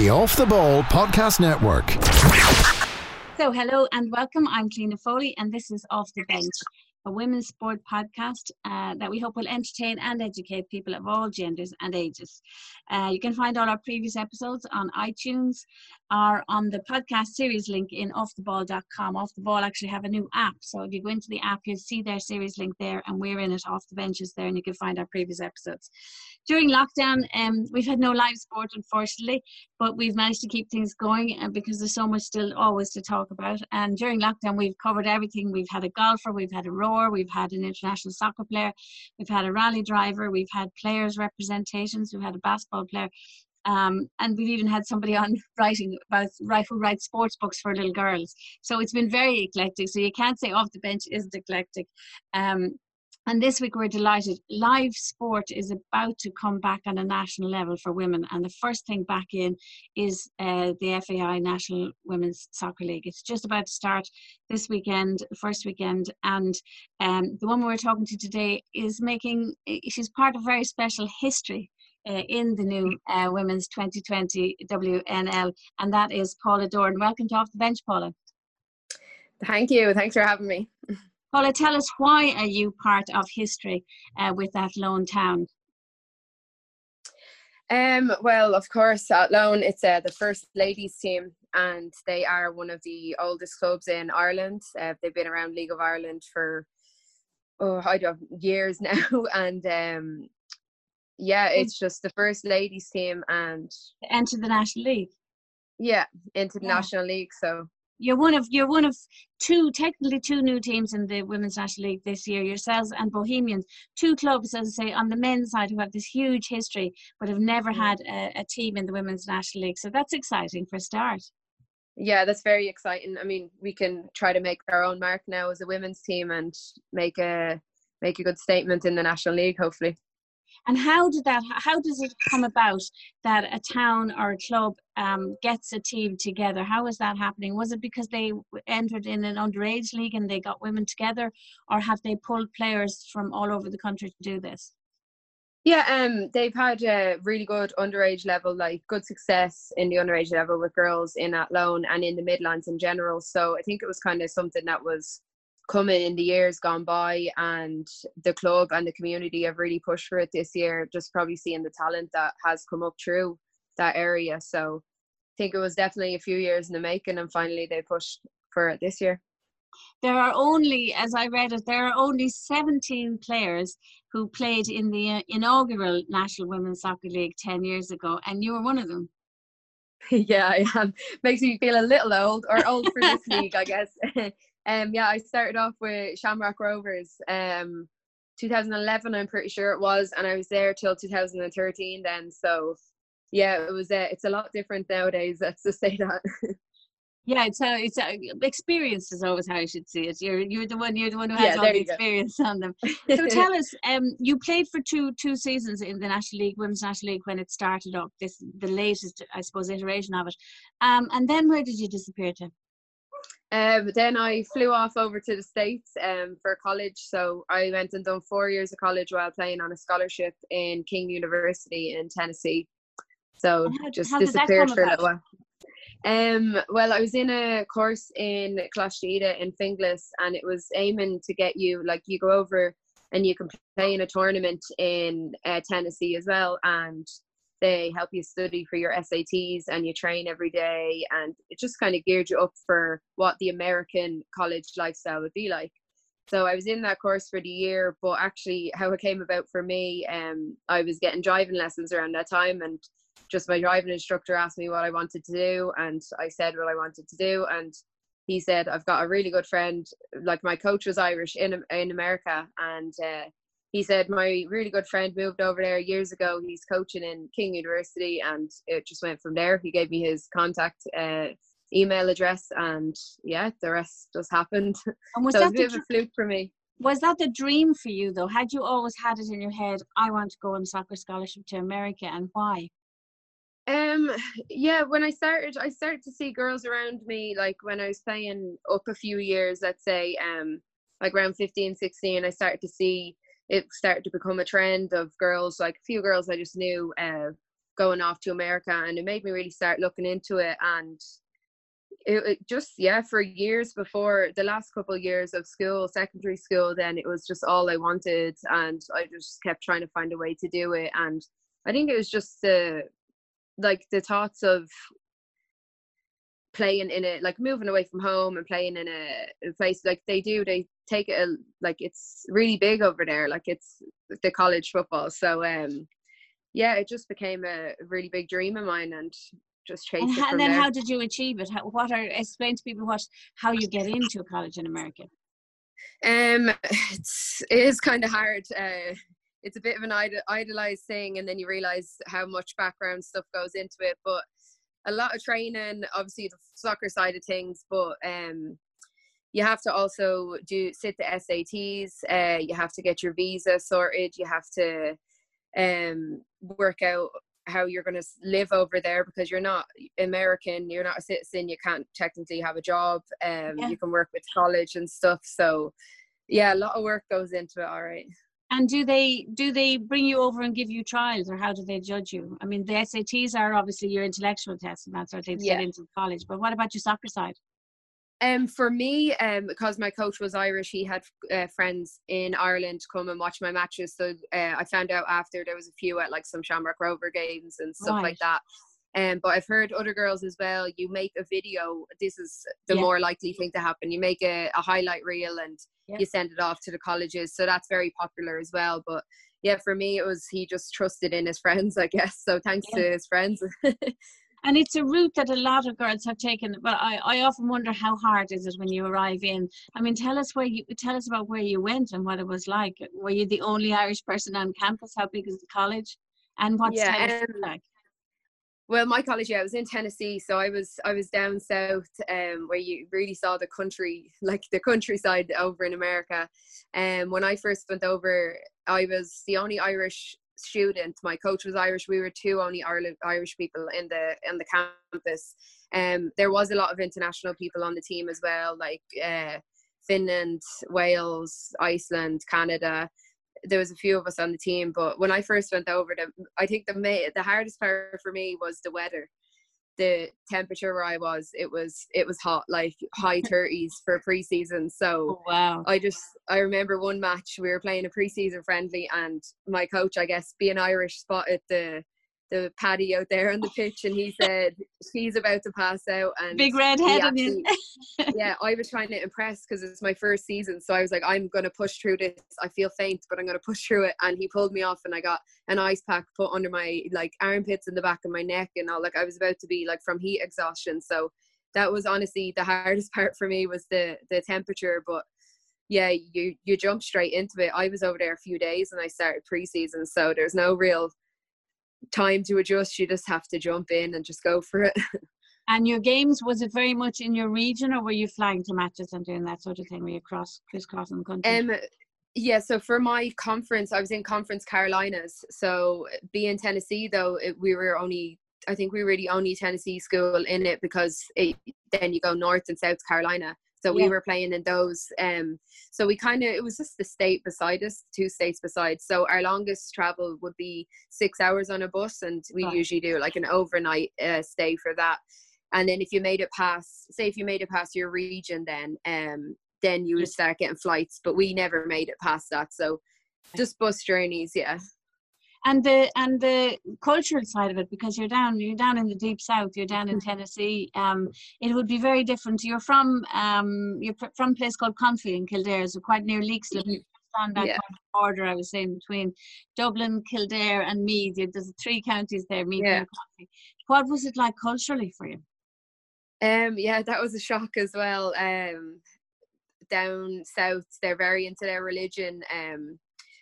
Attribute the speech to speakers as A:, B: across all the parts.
A: the Off the Ball Podcast Network.
B: So, hello and welcome. I'm Cliona Foley, and this is Off the Bench, a women's sport podcast uh, that we hope will entertain and educate people of all genders and ages. Uh, you can find all our previous episodes on iTunes or on the podcast series link in offtheball.com. Off the Ball actually have a new app, so if you go into the app, you'll see their series link there, and we're in it. Off the benches there, and you can find our previous episodes. During lockdown, um, we've had no live sport, unfortunately, but we've managed to keep things going uh, because there's so much still always to talk about. And during lockdown, we've covered everything. We've had a golfer, we've had a rower, we've had an international soccer player, we've had a rally driver, we've had players' representations, we've had a basketball player. Um, and we've even had somebody on writing about right who writes sports books for little girls. So it's been very eclectic. So you can't say off the bench isn't eclectic. Um, and this week we're delighted. Live sport is about to come back on a national level for women, and the first thing back in is uh, the FAI National Women's Soccer League. It's just about to start this weekend, first weekend, and um, the woman we're talking to today is making. She's part of very special history uh, in the new uh, Women's 2020 WNL, and that is Paula Doran. Welcome to Off the Bench, Paula.
C: Thank you. Thanks for having me.
B: Paula, tell us why are you part of history uh, with Athlone town?
C: Um, well, of course, Athlone, it's uh, the first ladies team, and they are one of the oldest clubs in Ireland. Uh, they've been around League of Ireland for oh, I don't know, years now, and um, yeah, it's just the first ladies team, and
B: enter the National League.
C: Yeah, into the yeah. National League. So
B: you're one of you're one of two technically two new teams in the women's national league this year yourselves and bohemians. Two clubs as i say on the men's side who have this huge history but have never mm. had a, a team in the women's national league. So that's exciting for a start.
C: Yeah that's very exciting. I mean we can try to make our own mark now as a women's team and make a make a good statement in the national league hopefully
B: and how did that? How does it come about that a town or a club um, gets a team together? How is that happening? Was it because they entered in an underage league and they got women together, or have they pulled players from all over the country to do this?
C: Yeah, um, they've had a really good underage level, like good success in the underage level with girls in Athlone and in the Midlands in general. So I think it was kind of something that was coming in the years gone by and the club and the community have really pushed for it this year just probably seeing the talent that has come up through that area. So i think it was definitely a few years in the making and finally they pushed for it this year.
B: There are only as i read it there are only 17 players who played in the uh, inaugural national women's soccer league 10 years ago and you were one of them.
C: Yeah i am. Makes me feel a little old or old for this league i guess Um, yeah, I started off with Shamrock Rovers. Um, 2011, I'm pretty sure it was, and I was there till 2013. Then, so yeah, it was. Uh, it's a lot different nowadays. Let's just say that.
B: yeah, it's a, it's a, experience is always how you should see it. You're you're the one you're the one who has yeah, all the experience go. on them. So tell us, um, you played for two two seasons in the National League, Women's National League when it started up. This the latest, I suppose, iteration of it. Um, and then where did you disappear to?
C: Um, then I flew off over to the States um, for college. So I went and done four years of college while playing on a scholarship in King University in Tennessee. So how, just how disappeared for a little while. Um, well, I was in a course in Coláiste Íde in Finglas, and it was aiming to get you like you go over and you can play in a tournament in uh, Tennessee as well, and they help you study for your SATs and you train every day and it just kind of geared you up for what the American college lifestyle would be like. So I was in that course for the year, but actually how it came about for me, um, I was getting driving lessons around that time and just my driving instructor asked me what I wanted to do and I said what I wanted to do and he said I've got a really good friend like my coach was Irish in in America and uh, he said my really good friend moved over there years ago. He's coaching in King University, and it just went from there. He gave me his contact uh, email address, and yeah, the rest just happened. And was so that it was a bit of a fluke for me.
B: Was that the dream for you, though? Had you always had it in your head? I want to go on soccer scholarship to America, and why?
C: Um, yeah, when I started, I started to see girls around me, like when I was playing up a few years, let's say, um, like around 15, 16, I started to see it started to become a trend of girls, like a few girls I just knew, uh, going off to America, and it made me really start looking into it. And it, it just yeah, for years before the last couple of years of school, secondary school, then it was just all I wanted, and I just kept trying to find a way to do it. And I think it was just the like the thoughts of playing in it like moving away from home and playing in a, a place like they do they take it a, like it's really big over there like it's the college football so um yeah it just became a really big dream of mine and just chased
B: and,
C: it
B: and then
C: there.
B: how did you achieve it how, what are explain to people what how you get into a college in america
C: Um, it's it is kind of hard. Uh, it's a bit of an idol, idolized thing, and then you realize how much background stuff goes into it. But a lot of training, obviously the soccer side of things, but um, you have to also do sit the SATs. Uh, you have to get your visa sorted. You have to um work out how you're going to live over there because you're not American, you're not a citizen, you can't technically have a job. Um,
B: Yeah.
C: you can work with college and stuff. So, yeah, a lot of work goes into it. All right.
B: and do they do they bring you over and give you trials or how do they judge you i mean the sats are obviously your intellectual tests and that's what they
C: Yeah.
B: get into college but what about your soccer side
C: Um, for me, um, because my coach was Irish, he had uh, friends in Ireland come and watch my matches. So uh, I found out after there was a few at like some Shamrock Rover games and stuff like that. Um, but I've heard other girls as well. You make a video. This is the
B: Yeah.
C: more likely thing to happen. You make a, a highlight reel and
B: Yeah.
C: you send it off to the colleges. So that's very popular as well. But yeah, for me, it was he just trusted in his friends, I guess. So thanks
B: Yeah.
C: to his friends.
B: and it's a route that a lot of girls have taken but I, I often wonder how hard is it when you arrive in? I mean tell us where you tell us about where you went and what it was like. Were you the only irish person on campus? How big is the college? And what's
C: Yeah,
B: Tennessee
C: um,
B: like?
C: Well, my college, yeah, I was in Tennessee, so I was I was down south, um, where you really saw the country, like the countryside over in America. And um, when I first went over, I was the only Irish student. My coach was Irish. We were two only Irish people in the in the campus. Um, there was a lot of international people on the team as well, like uh, Finland, Wales, Iceland, Canada there was a few of us on the team but when i first went over them i think the ma- the hardest part for me was the weather the temperature where i was it was it was hot like high 30s for preseason so
B: oh wow.
C: I just I remember one match we were playing a preseason friendly and my coach I guess being Irish spotted the the paddy out there on the pitch and he said she's about to pass out and
B: big red head in
C: actually- yeah I was trying to impress because it's my first season so I was like I'm gonna push through this. I feel faint but I'm gonna push through it and he pulled me off and I got an ice pack put under my like armpits and the back of my neck and all like I was about to be like from heat exhaustion so that was honestly the hardest part for me was the the temperature but yeah you you jump straight into it. I was over there a few days and i started preseason so there's no real time to adjust you just have to jump in and just go for it
B: And your games, was it very much in your region or were you flying to matches and doing that sort of thing? Were you cross crisscrossing the country?
C: um yeah so for my conference i was in conference carolinas so being tennessee though it, we were only i think we were the only tennessee school in it because it, then you go north and south carolina so
B: Yeah.
C: we were playing in those um so we kind of it was just the state beside us two states beside. So our longest travel would be six hours on a bus and we usually do like an overnight uh, stay for that. And then if you made it past say if you made it past your region then um then you would start getting flights but we never made it past that. So just bus journeys yeah
B: and the and the cultural side of it because you're down you're down in the deep south you're down in
C: Mm-hmm.
B: tennessee um it would be very different you're from um you're pr- from a place called Confey in kildare so quite near Leixlip
C: Mhm.
B: on that
C: Yeah.
B: kind of border i was saying between dublin kildare and meath There- there's three counties there meath
C: Yeah.
B: and Confey. what was it like culturally for you
C: Um, yeah, that was a shock as well. Um, down south, they're very into their religion. Um,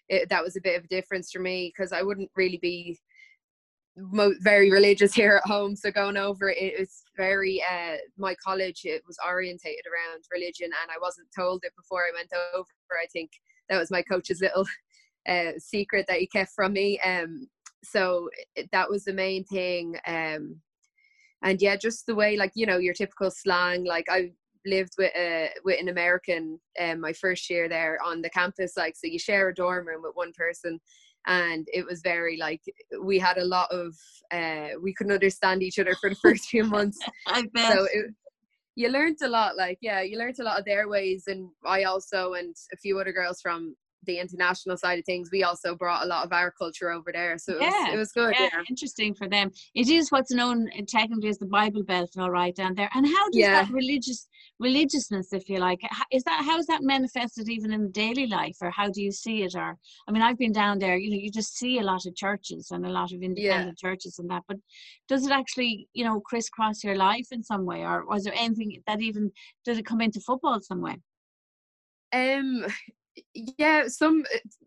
C: it, that was a bit of a difference for me because I wouldn't really be mo- very religious here at home. So going over it, was very. Uh, my college it was orientated around religion, and I wasn't told it before I went over. I think that was my coach's little uh, secret that he kept from me. Um, so it, that was the main thing. Um, and yeah just the way like you know your typical slang like i lived with a with an american um my first year there on the campus like so you share a dorm room with one person and it was very like we had a lot of uh we couldn't understand each other for the first few months
B: I bet.
C: so it, you learned a lot like yeah you learned a lot of their ways and i also and a few other girls from the international side of things we also brought a lot of our culture over there so it,
B: Yeah,
C: was, it was good
B: yeah,
C: yeah,
B: interesting for them. It is what's known technically as the Bible Belt, all right, down there. And how does
C: Yeah.
B: that religious religiousness, if you like, is that how is that manifested even in daily life, or how do you see it? Or I mean, I've been down there. You know, you just see a lot of churches and a lot of independent churches and that. But does it actually, you know, crisscross your life in some way, or was there anything that even did it come into football some way?
C: Um, yeah, some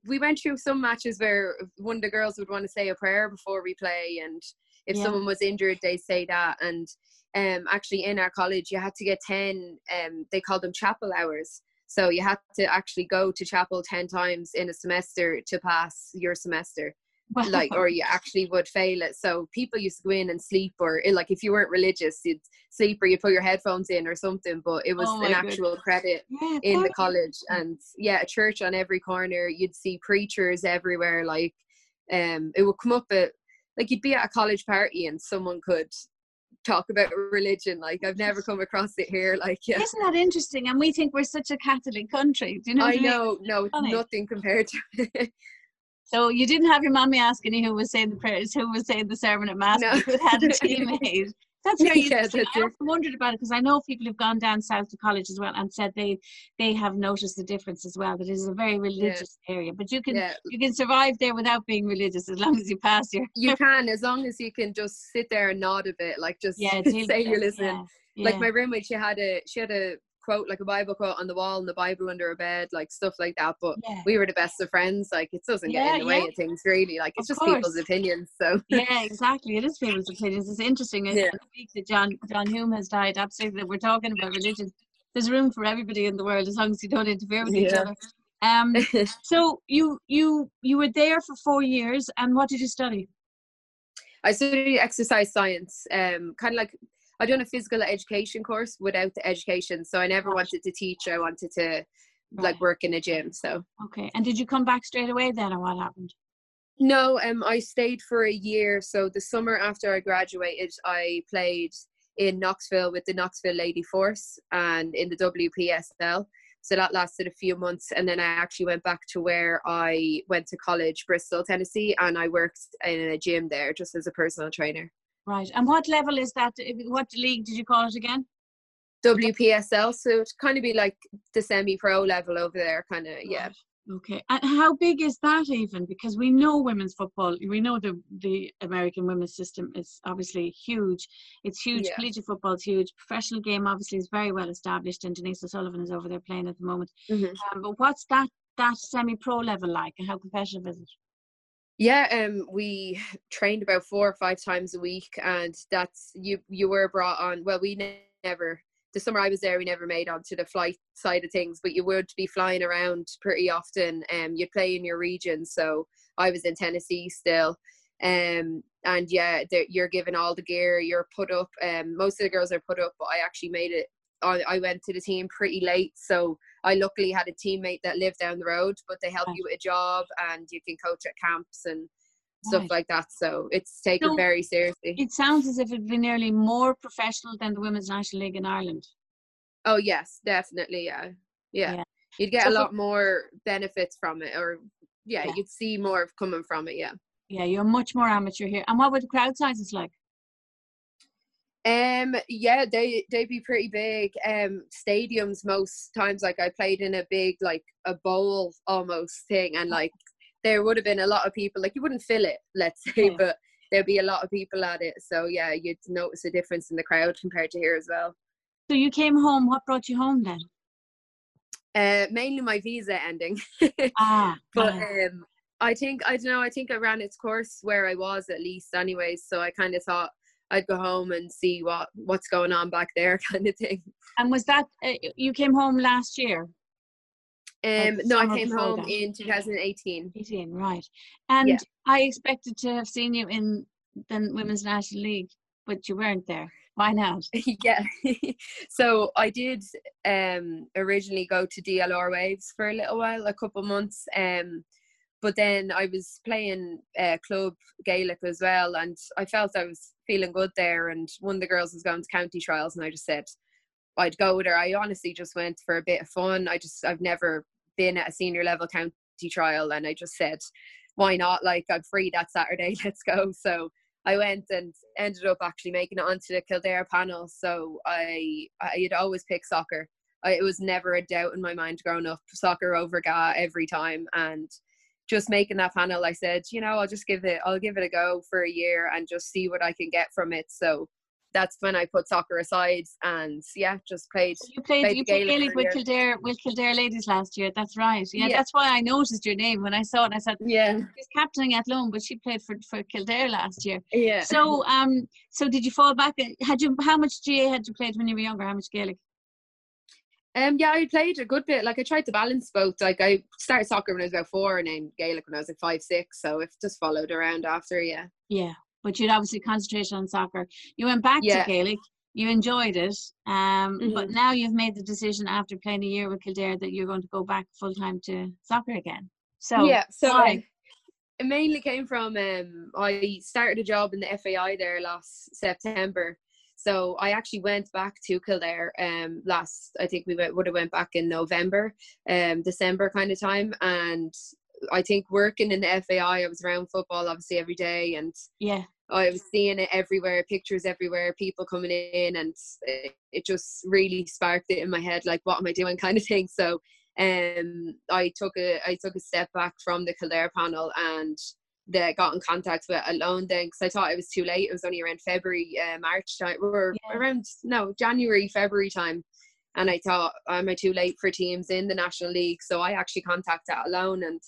C: we went through some matches where one of the girls would want to say a prayer before we play, and if
B: Yeah.
C: someone was injured, they say that. And um, actually, in our college, you had to get ten. Um, they called them chapel hours. So you had to actually go to chapel ten times in a semester to pass your semester like or you actually would fail it so people used to go in and sleep or eh, like if you weren't religious you'd sleep or you'd put your headphones in or something but it was
B: Oh
C: an actual credit
B: yeah,
C: in the college and yeah a church on every corner you'd see preachers everywhere like um it would come up at like you'd be at a college party and someone could talk about religion like i've never come across it here like yeah
B: Isn't that interesting? And we think we're such a Catholic country. Do you know?
C: i
B: what mean?
C: know no it's
B: Funny.
C: nothing compared to it
B: So you didn't have your mommy asking you who was saying the prayers, who was saying the sermon at mass,
C: No.
B: you had a teammate. That's very
C: Yeah,
B: interesting.
C: that's
B: I
C: it.
B: often wondered about it because I know people who've gone down south to college as well and said they they have noticed the difference as well. That it is a very religious area, but you can
C: yeah
B: you can survive there without being religious as long as you pass your
C: you can as long as you can just sit there and nod a bit like just
B: yeah.
C: say you're listening
B: yeah,
C: like my roommate she had a she had a quote like a bible quote on the wall and the bible under a bed like stuff like that but
B: yeah.
C: we were the best of friends like it doesn't get in the way of things really like it's
B: Of
C: just people's opinions so
B: yeah, exactly. It is people's opinions. It's interesting.
C: Yeah.
B: That John John Hume has died, absolutely. That we're talking about religion. There's room for everybody in the world as long as you don't interfere with each other. Um. So you you you were there for four years, and what did you study?
C: I studied exercise science um kind of like I done a physical education course without the education so I never
B: Right.
C: wanted to teach I wanted to
B: Right.
C: like work in a gym so
B: Okay. And did you come back straight away then, or what happened?
C: No, um, I stayed for a year. So the summer after I graduated, I played in Knoxville with the Knoxville Lady Force and in the WPSL. So that lasted a few months, and then I actually went back to where I went to college, Bristol, Tennessee, and I worked in a gym there just as a personal trainer.
B: Right. And what level is that? What league did you call it again?
C: WPSL, so it'd kind of be like the semi-pro level over there, kind of yeah.
B: Right. Okay. And how big is that even? Because we know women's football, we know the the American women's system is obviously huge. It's huge.
C: Yeah.
B: Collegiate football is huge. Professional game obviously is very well established, and Denise O'Sullivan is over there playing at the moment.
C: Mhm.
B: Um, but what's that that semi-pro level like, and how competitive is it?
C: Yeah, um, we trained about four or five times a week, and that's you. You were brought on. Well, we ne- never. The summer I was there, we never made onto the flight side of things, but you would be flying around pretty often. Um, you'd play in your region. So I was in Tennessee still, um, and yeah, you're given all the gear. You're put up. Um, most of the girls are put up, but I actually made it. I, I went to the team pretty late, so I luckily had a teammate that lived down the road, but they help
B: Right.
C: you with a job and you can coach at camps and stuff
B: Right.
C: like that. So it's taken
B: So-
C: very seriously.
B: It sounds as if it'd be nearly more professional than the Women's National League in Ireland.
C: Oh yes, definitely. Yeah, yeah.
B: Yeah.
C: You'd get
B: So
C: a lot more benefits from it, or yeah,
B: Yeah.
C: you'd see more of coming from it. Yeah.
B: Yeah, you're much more amateur here. And what were the crowd sizes like?
C: Um. Yeah, they they'd be pretty big. Um. Stadiums most times, like I played in a big like a bowl almost thing, and like there would have been a lot of people. Like you wouldn't fill it, let's say,
B: Yeah.
C: but there'd be a lot of people at it. So yeah, you'd notice a difference in the crowd compared to here as well.
B: So you came home. What brought you home then?
C: Uh, mainly my visa ending.
B: Ah,
C: but um i think i don't know i think i ran its course where i was at least anyways so i kind of thought i'd go home and see what what's going on back there kind of thing
B: and was that uh, you came home last year?
C: um no i came home
B: that.
C: in 2018
B: 18, right. And I expected to have seen you in the Women's National League, but you weren't there. Why not?
C: yeah so i did um originally go to dlr waves for a little while a couple months um but then I was playing uh, club Gaelic as well, and I felt I was feeling good there. And one of the girls was going to county trials, and I just said I'd go with her. I honestly just went for a bit of fun. I just I've never been at a senior level county trial, and I just said, why not? Like I'm free that Saturday, let's go. So I went and ended up actually making it onto the Kildare panel. So I I had always picked soccer. I, it was never a doubt in my mind growing up. Soccer over GAA every time, and just making that panel, I said, you know, I'll just give it, I'll give it a go for a year and just see what I can get from it. So that's when I put soccer aside and yeah, just played.
B: You played,
C: played
B: you played
C: Gaelic
B: Gaelic with. Kildare with Kildare ladies last year. That's right. Yeah,
C: Yeah.
B: that's why I noticed your name when I saw it. I said
C: Yeah,
B: she's captaining Athlone, but she played for for Kildare last year.
C: yeah.
B: So um, so did you fall back? Had you how much GAA had you played when you were younger? How much Gaelic?
C: Um, yeah, I played a good bit. Like I tried to balance both. Like I started soccer when I was about four, and then Gaelic when I was like five, six. So it just followed around after. Yeah,
B: Yeah, but you'd obviously concentrate on soccer. You went back
C: Yeah.
B: to Gaelic. You enjoyed it, um, but
C: Mhm.
B: now you've made the decision after playing a year with Kildare that you're going to go back full time to soccer again. So
C: yeah. So? I- it mainly came from um, I started a job in the FAI there last September. So I actually went back to Kildare um, last. I think we went, would have went back in November, um, December kind of time, and I think working in the FAI, I was around football obviously every day, and
B: yeah,
C: I was seeing it everywhere, pictures everywhere, people coming in, and it, it just really sparked it in my head, like what am I doing, kind of thing. So, um, I took a I took a step back from the Kildare panel and they got in contact with Athlone then because I thought it was too late. It was only around February, uh, March time, or
B: Yeah.
C: around no January, February time. And I thought, am I too late for teams in the National League? So I actually contacted Athlone and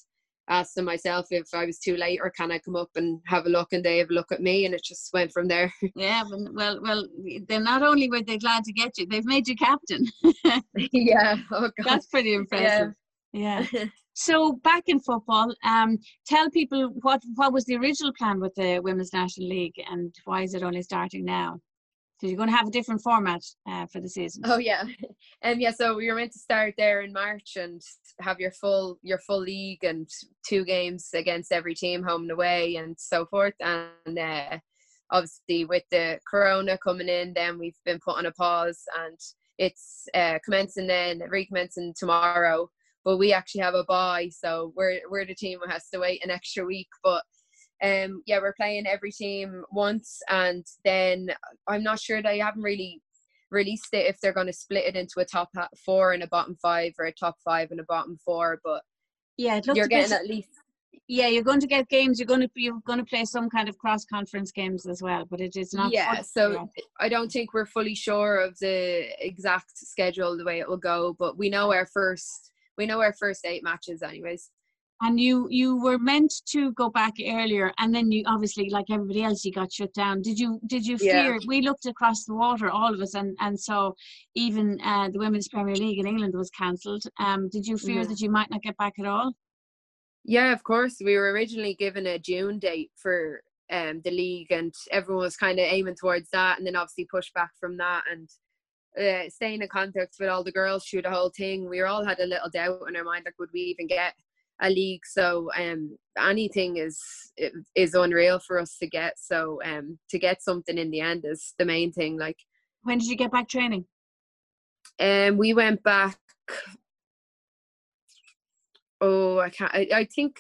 C: asked them myself if I was too late or can I come up and have a look and they have a look at me and it just went from there.
B: yeah. Well, well, well. Then not only were they glad to get you, they've made you captain.
C: yeah. Oh god.
B: That's pretty impressive. Yeah. So back in football, um, tell people what what was the original plan with the Women's National League and why is it only starting now? So you're going to have a different format uh, for the season.
C: Oh yeah, and yeah. So we were meant to start there in March and have your full your full league and two games against every team, home and away, and so forth. And uh, obviously, with the Corona coming in, then we've been put on a pause, and it's uh, commencing then recommencing tomorrow. But we actually have a bye, so we're we're the team who has to wait an extra week. But um, yeah, we're playing every team once, and then I'm not sure they haven't really released it if they're going to split it into a top four and a bottom five or a top five and a bottom four but
B: Yeah,
C: you're
B: bit-
C: getting at least
B: yeah, you're going to get games. You're going to you're going to play some kind of cross conference games as well, but it is not.
C: yeah so i don't think we're fully sure of the exact schedule the way it will go but we know our first we know our first eight matches anyways
B: and you you were meant to go back earlier, and then you obviously, like everybody else, you got shut down. Did you did you
C: Yeah.
B: fear? We looked across the water, all of us, and and so even uh, the Women's Premier League in England was cancelled. Um, did you fear
C: Mhm.
B: that you might not get back at all?
C: yeah of course we were originally given a june date for um the league and everyone was kind of aiming towards that and then obviously pushed back from that and uh, staying in contact with all the girls through the whole thing we all had a little doubt in our mind like would we even get a league so um anything is is unreal for us to get so um to get something in the end is the main thing like
B: When did you get back training?
C: um we went back oh i can't i, I think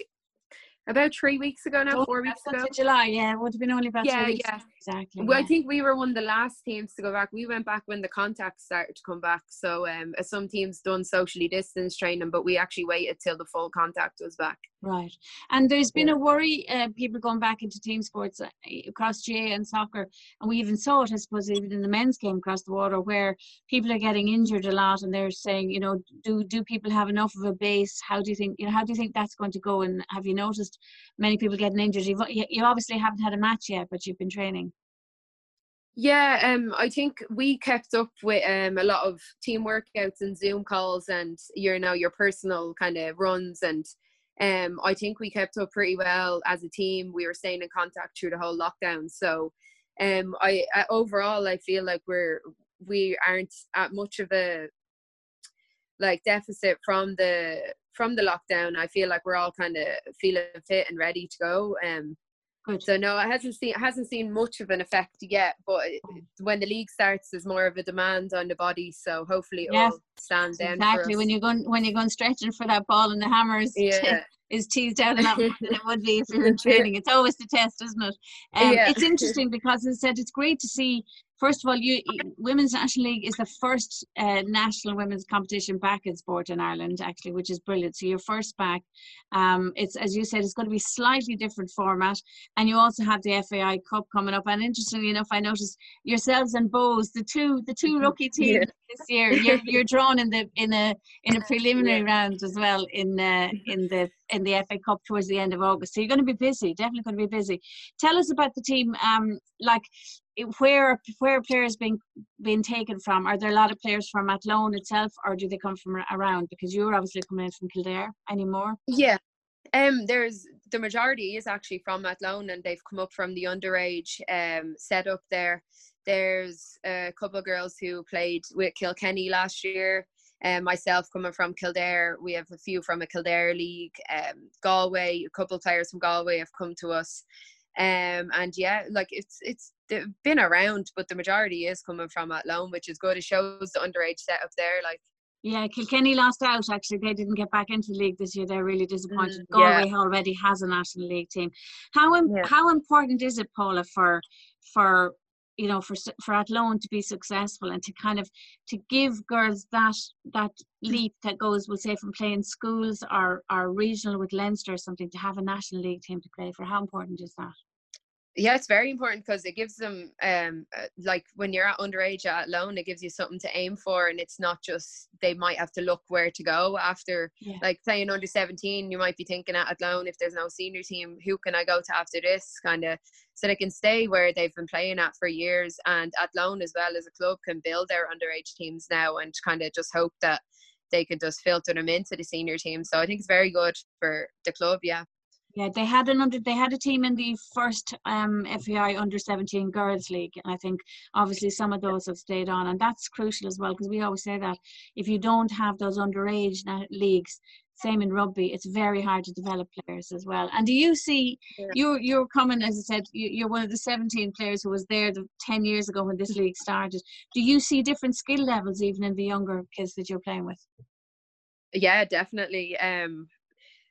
C: about three weeks ago now
B: Oh,
C: four weeks ago
B: July, yeah. It would have been only about
C: Yeah,
B: weeks.
C: Yeah.
B: Exactly.
C: Well, I think we were one of the last teams to go back. We went back when the contacts started to come back. So um, some teams done socially distance training, but we actually waited till the full contact was back.
B: Right. And there's been
C: Yeah.
B: a worry, uh, people going back into team sports uh, across GAA and soccer. And we even saw it, I suppose, even in the men's game across the water, where people are getting injured a lot and they're saying, you know, do do people have enough of a base? How do you think, you know, how do you think that's going to go? And have you noticed many people getting injured? You've, you you obviously haven't had a match yet, but you've been training.
C: Yeah, um, I think we kept up with um, a lot of team workouts and Zoom calls, and you know your personal kind of runs, and um, I think we kept up pretty well as a team. We were staying in contact through the whole lockdown, so um, I, I overall I feel like we're we aren't at much of a like deficit from the from the lockdown, I feel like we're all kind of feeling fit and ready to go. Um,
B: Good.
C: so no, it hasn't seen it hasn't seen much of an effect yet. But
B: Oh.
C: when the league starts, there's more of a demand on the body. So hopefully it
B: Yes,
C: will stand down.
B: Exactly. When you're going when you're going stretching for that ball and the hammers. is,
C: yeah,
B: is teased out a lot more than it would be if you were in training. It's always the test, isn't it? Um,
C: Yeah.
B: It's interesting because as I said, it's great to see. First of all, you Women's National League is the first uh, national women's competition back in sport in Ireland, actually, which is brilliant. So you're first back. Um, it's as you said, it's going to be slightly different format, and you also have the FAI Cup coming up. And interestingly enough, I noticed yourselves and Bohs, the two the two rookie teams
C: Yeah.
B: this year. You're, you're drawn in the in a in a preliminary round as well in uh, in the in the FA Cup towards the end of August. So you're going to be busy, definitely going to be busy. Tell us about the team. Um, like where where players being being taken from? Are there a lot of players from Athlone itself, or do they come from around? Because you're obviously coming in from Kildare anymore.
C: yeah. Um, there's the majority is actually from Athlone, and they've come up from the underage um setup there. There's a couple of girls who played with Kilkenny last year. Um, myself coming from Kildare, we have a few from a Kildare league. Um, Galway, a couple of players from Galway have come to us. Um, and yeah, like it's it's they've been around, but the majority is coming from Athlone, which is good. It shows the underage setup there. Like
B: Yeah, Kilkenny lost out. Actually, they didn't get back into the league this year. They're really disappointed.
C: Mm, yeah.
B: Galway already has a national league team. How im-
C: Yeah.
B: how important is it, Paula, for for you know for for Athlone to be successful and to kind of to give girls that that leap that goes, we'll say, from playing schools or or regional with Leinster or something to have a national league team to play for? How important is that?
C: Yeah it's very important because it gives them um uh, like when you're at underage Athlone it gives you something to aim for and it's not just they might have to look where to go after
B: Yeah.
C: like playing under 17 you might be thinking Athlone if there's no senior team who can i go to after this kind of so they can stay where they've been playing at for years and Athlone as well as a club can build their underage teams now and kind of just hope that they can just filter them into the senior team so i think it's very good for the club yeah
B: Yeah, they had an under they had a team in the first um FAI under 17 girls league and I think obviously some of those have stayed on and that's crucial as well because we always say that if you don't have those underage na- leagues same in rugby it's very hard to develop players as well. And do you see
C: Yeah.
B: you're you're coming as I said you, you're one of the 17 players who was there the 10 years ago when this league started. Do you see different skill levels even in the younger kids that you're playing with?
C: Yeah definitely um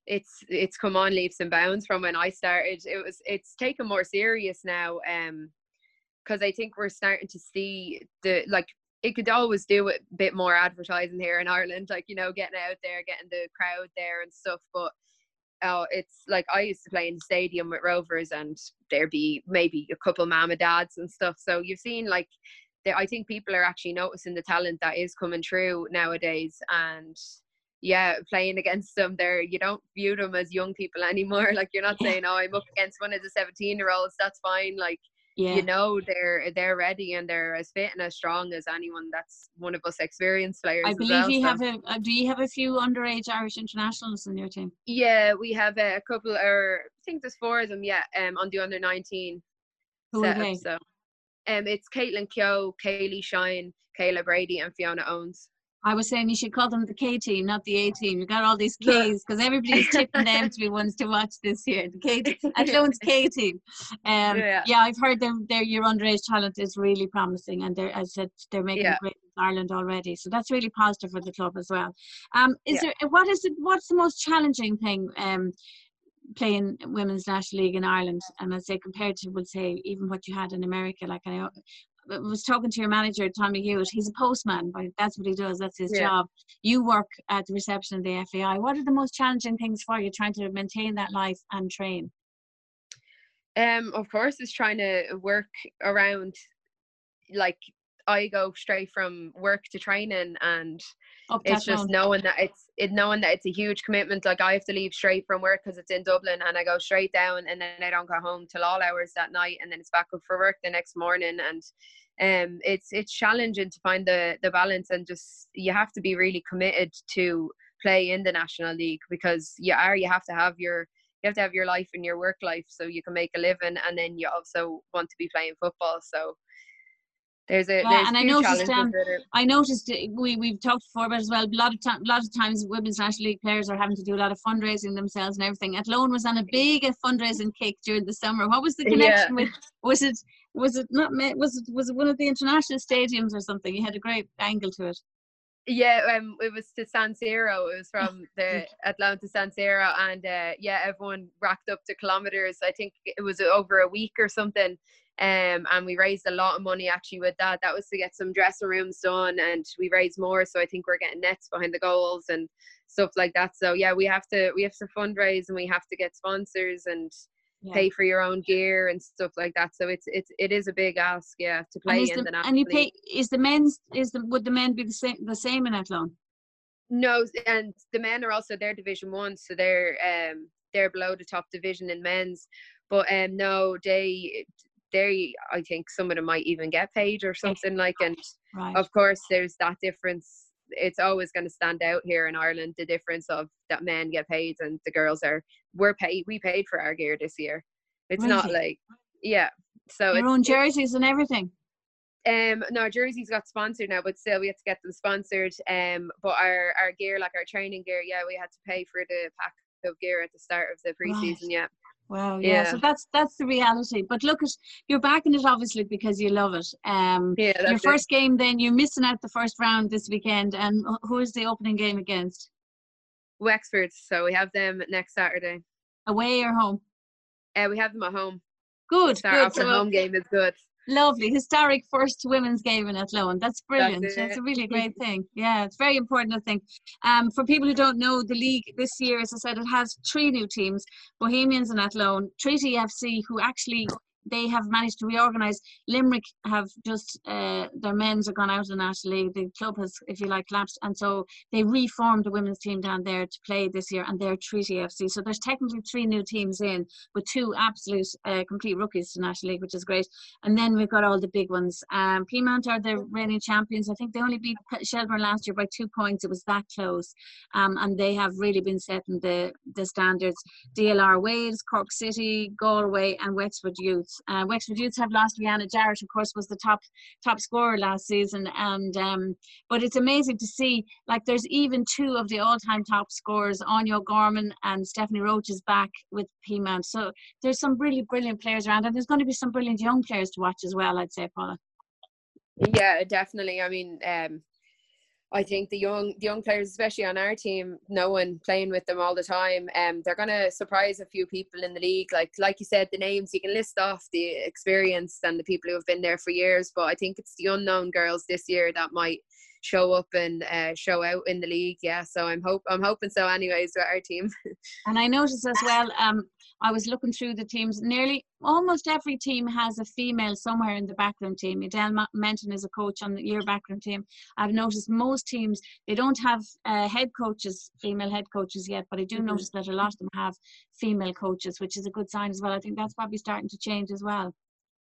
C: it's it's come on leaps and bounds from when i started. It was it's taken more serious now um because i think we're starting to see the like it could always do a bit more advertising here in ireland like you know getting out there getting the crowd there and stuff but oh it's like i used to play in the stadium with rovers and there'd be maybe a couple mama dads and stuff so you've seen like i think people are actually noticing the talent that is coming through nowadays and yeah, playing against them, there you don't view them as young people anymore. Like you're not saying, "Oh, I'm up against one of the 17 year olds." That's fine. Like
B: yeah
C: you know, they're they're ready and they're as fit and as strong as anyone that's one of us experienced players.
B: I believe
C: well,
B: you
C: so-
B: have a uh, do you have a few underage Irish internationals in your team
C: Yeah, we have a couple, or I think there's four of them. Yeah, um, on the under 19
B: Who are
C: setup.
B: they?
C: So, um, it's Caitlin Keogh, Kaylee Shine, Kayla Brady, and Fiona Owens.
B: I was saying you should call them the K team, not the A team. You got all these K's because everybody's tipping them to be ones to watch this year. The K team, Athlone's K team. Um, yeah.
C: Yeah.
B: I've heard them. Their your underage talent is really promising, and they're as I said they're making
C: Yeah.
B: great in Ireland already. So that's really positive for the club as well. Um, is
C: Yeah.
B: there what is it? What's the most challenging thing? Um, playing women's national league in Ireland, and I'd say compared to, would say, even what you had in America. Like I, I was talking to your manager, Tommy Hewitt. He's a postman, but that's what he does. That's his
C: Yeah.
B: job. You work at the reception of the FAI. What are the most challenging things for you trying to maintain that life and train?
C: Um, of course, is trying to work around. Like I go straight from work to training, and
B: Up
C: it's just knowing that it's it knowing that it's a huge commitment. Like I have to leave straight from work because it's in Dublin, and I go straight down, and then I don't go home till all hours that night, and then it's back up for work the next morning, and um, it's it's challenging to find the the balance, and just you have to be really committed to play in the national league because you are you have to have your you have to have your life and your work life so you can make a living, and then you also want to be playing football. So there's a
B: Yeah,
C: there's
B: and I noticed, um,
C: it.
B: I noticed uh, we we've talked before about as well. A lot of time, a lot of times, women's national league players are having to do a lot of fundraising themselves and everything. Athlone was on a big uh, fundraising kick during the summer. What was the
C: Yeah.
B: connection with? Was it was it not? Was it was it one of the international stadiums or something? You had a great angle to it.
C: Yeah, um, it was to San Siro. It was from the Atlanta San Siro, and uh, yeah, everyone racked up to kilometers. I think it was over a week or something. Um, and we raised a lot of money actually with that. That was to get some dressing rooms done, and we raised more. So I think we're getting nets behind the goals and stuff like that. So yeah, we have to we have to fundraise and we have to get sponsors and
B: Yeah.
C: pay for your own gear and stuff like that. So it's it's it is a big ask, yeah, to play
B: is
C: in
B: the,
C: the national
B: and you pay is the men's is the would the men be the same the same in Athlone?
C: No, and the men are also their division one, so they're um they're below the top division in men's. But um no, they they I think some of them might even get paid or something like and
B: Right.
C: of course there's that difference. It's always gonna stand out here in Ireland, the difference of that men get paid and the girls are we're paid we paid for our gear this year. It's not like yeah. So
B: Your
C: it's,
B: own jerseys and everything.
C: um, no, jerseys got sponsored now, but still we had to get them sponsored. Um, but our our gear, like our training gear, yeah, we had to pay for the pack of gear at the start of the preseason. Yeah,
B: Wow, yeah. So that's that's the reality. But look at you're backing it obviously because you love it. Um
C: yeah.
B: Your
C: it.
B: first game then you're missing out the first round this weekend and who is the opening game against?
C: Wexford. So we have them next Saturday.
B: Away or home?
C: Uh, we have them at home.
B: Good,
C: Start
B: good.
C: off
B: So
C: home game is good.
B: Lovely. Historic first women's game in Athlone. That's brilliant. That's,
C: it.
B: a really great thing. Yeah, it's very important, I think. Um, for people who don't know, the league this year, as I said, it has three new teams Bohemians and Athlone, Treaty FC, who actually they have managed to reorganise. Limerick have just uh, their men's are gone out National League. The club has, if you like, collapsed, and so they reformed the women's team down there to play this year, and they're Treaty FC. So there's technically three new teams in, with two absolute uh, complete rookies to National League, which is great. And then we've got all the big ones. Um, Peamount are the reigning champions. I think they only beat Shelbourne last year by two points. It was that close, um, and they have really been setting the the standards. DLR Waves, Cork City, Galway, and Wexford Youth. Uh, Wexford Youth have lost Rianna Jarrett, of course, was the top top scorer last season, and um, but it's amazing to see like there's even two of the all-time top scorers, Áine O'Gorman and Stephanie Roche is back with Peamount. So there's some really brilliant players around, and there's going to be some brilliant young players to watch as well. I'd say, Paula.
C: Yeah, definitely. I mean, um, I think the young the young players, especially on our team, knowing playing with them all the time, um, they're gonna surprise a few people in the league. Like like you said, the names you can list off the experience and the people who have been there for years. But I think it's the unknown girls this year that might show up and uh, show out in the league. Yeah, so I'm hope I'm hoping so. Anyways, with our team.
B: And I noticed as well, um, I was looking through the teams. Nearly almost every team has a female somewhere in the backroom team. Adele Menton is a coach on the, your backroom team. I've noticed most teams they don't have uh, head coaches, female head coaches yet, but I do
C: Mhm.
B: notice that a lot of them have female coaches, which is a good sign as well. I think that's probably starting to change as well.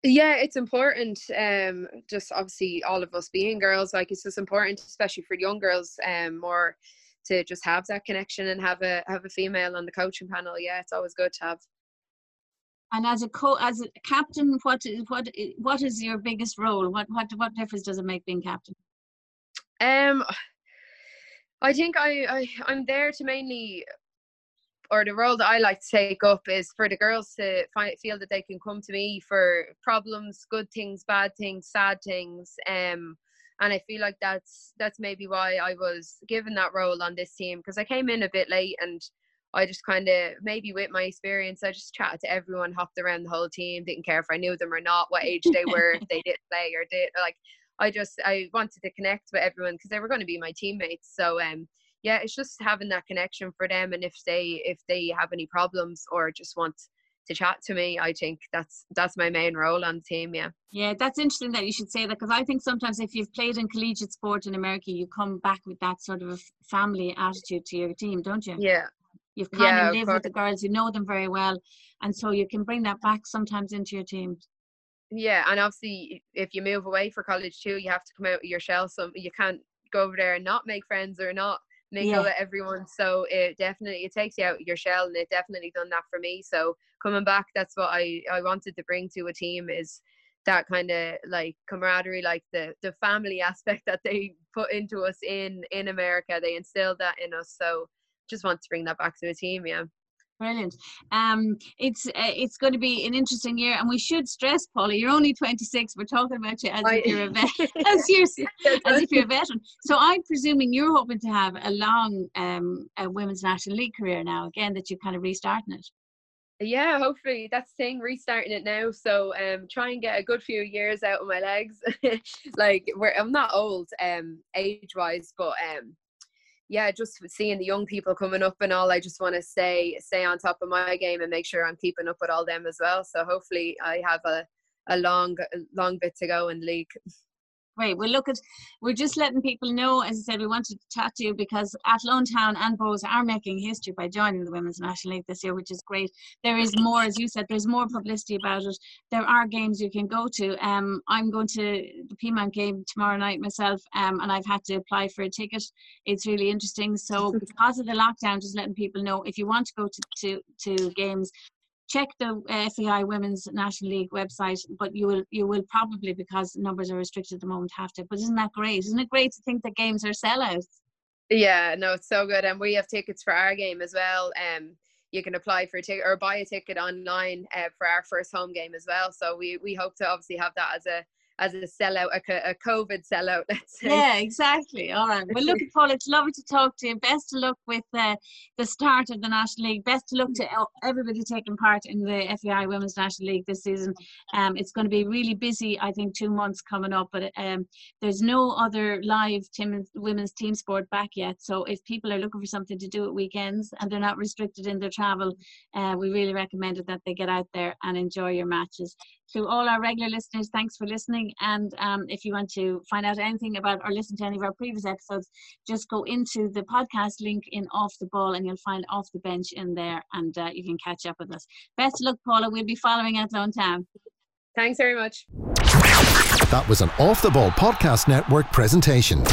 C: Yeah, it's important. Um, just obviously all of us being girls, like it's just important, especially for young girls, um, more to just have that connection and have a have a female on the coaching panel. Yeah, it's always good to have.
B: And as a co as a captain, what is what what is your biggest role? What what what difference does it make being captain?
C: Um, I think I, I I'm there to mainly, or the role that I like to take up is for the girls to find, feel that they can come to me for problems, good things, bad things, sad things. Um, and I feel like that's that's maybe why I was given that role on this team because I came in a bit late and I just kind of maybe with my experience I just chatted to everyone, hopped around the whole team, didn't care if I knew them or not, what age they were, if they did play or did like I just I wanted to connect with everyone because they were going to be my teammates. So um yeah, it's just having that connection for them and if they if they have any problems or just want to chat to me, I think that's that's my main role on the team, yeah.
B: Yeah, that's interesting that you should say that because I think sometimes if you've played in collegiate sport in America, you come back with that sort of family attitude to your team, don't you?
C: Yeah.
B: You've kind
C: yeah,
B: of
C: of
B: lived with the girls, you know them very well, and so you can bring that back sometimes into your team.
C: Yeah, and obviously if you move away for college too, you have to come out of your shell. So you can't go over there and not make friends or not mingle
B: Yeah.
C: with everyone. So it definitely it takes you out of your shell, and it definitely done that for me. So coming back, that's what I I wanted to bring to a team is that kind of like camaraderie, like the the family aspect that they put into us in in America. They instilled that in us. So just want to bring that back to the team. Yeah.
B: Brilliant. Um, it's uh, it's going to be an interesting year, and we should stress, Polly, you're only 26. We're talking about you as I, if you're a vet, as, you're, as if you're a veteran. So I'm presuming you're hoping to have a long um, a women's national league career now. Again, that you're kind of restarting it.
C: Yeah, hopefully that's the thing, restarting it now. So um try and get a good few years out of my legs. like where I'm not old um age wise, but um yeah, just seeing the young people coming up and all, I just want to stay stay on top of my game and make sure I'm keeping up with all them as well. So hopefully I have a a long long bit to go in league.
B: Great. Well, look at, we're just letting people know, as I said, we wanted to chat to you because Athlone Town and Bohs are making history by joining the Women's National League this year, which is great. There is more, as you said, there's more publicity about it. There are games you can go to. Um, I'm going to the Peamount game tomorrow night myself, um, and I've had to apply for a ticket. It's really interesting. So because of the lockdown, just letting people know if you want to go to, to, to games, check the uh, FAI Women's National League website, but you will you will probably because numbers are restricted at the moment have to. But isn't that great? Isn't it great to think that games are sellouts?
C: Yeah, no, it's so good, and we have tickets for our game as well. Um, you can apply for a ticket or buy a ticket online uh, for our first home game as well. So we we hope to obviously have that as a as a sellout, a, a COVID sellout, let's say.
B: Yeah, exactly. All right. Well, look, Paul, it's lovely to talk to you. Best of luck with uh, the start of the National League. Best of luck to everybody taking part in the FAI Women's National League this season. Um, it's going to be really busy, I think, two months coming up, but um, there's no other live team, women's team sport back yet. So if people are looking for something to do at weekends and they're not restricted in their travel, uh, we really recommend it that they get out there and enjoy your matches to all our regular listeners, thanks for listening. And um, if you want to find out anything about or listen to any of our previous episodes, just go into the podcast link in Off the Ball and you'll find Off the Bench in there and uh, you can catch up with us. Best of luck, Paula. We'll be following Athlone Town.
C: Thanks very much.
A: That was an Off the Ball Podcast Network presentation.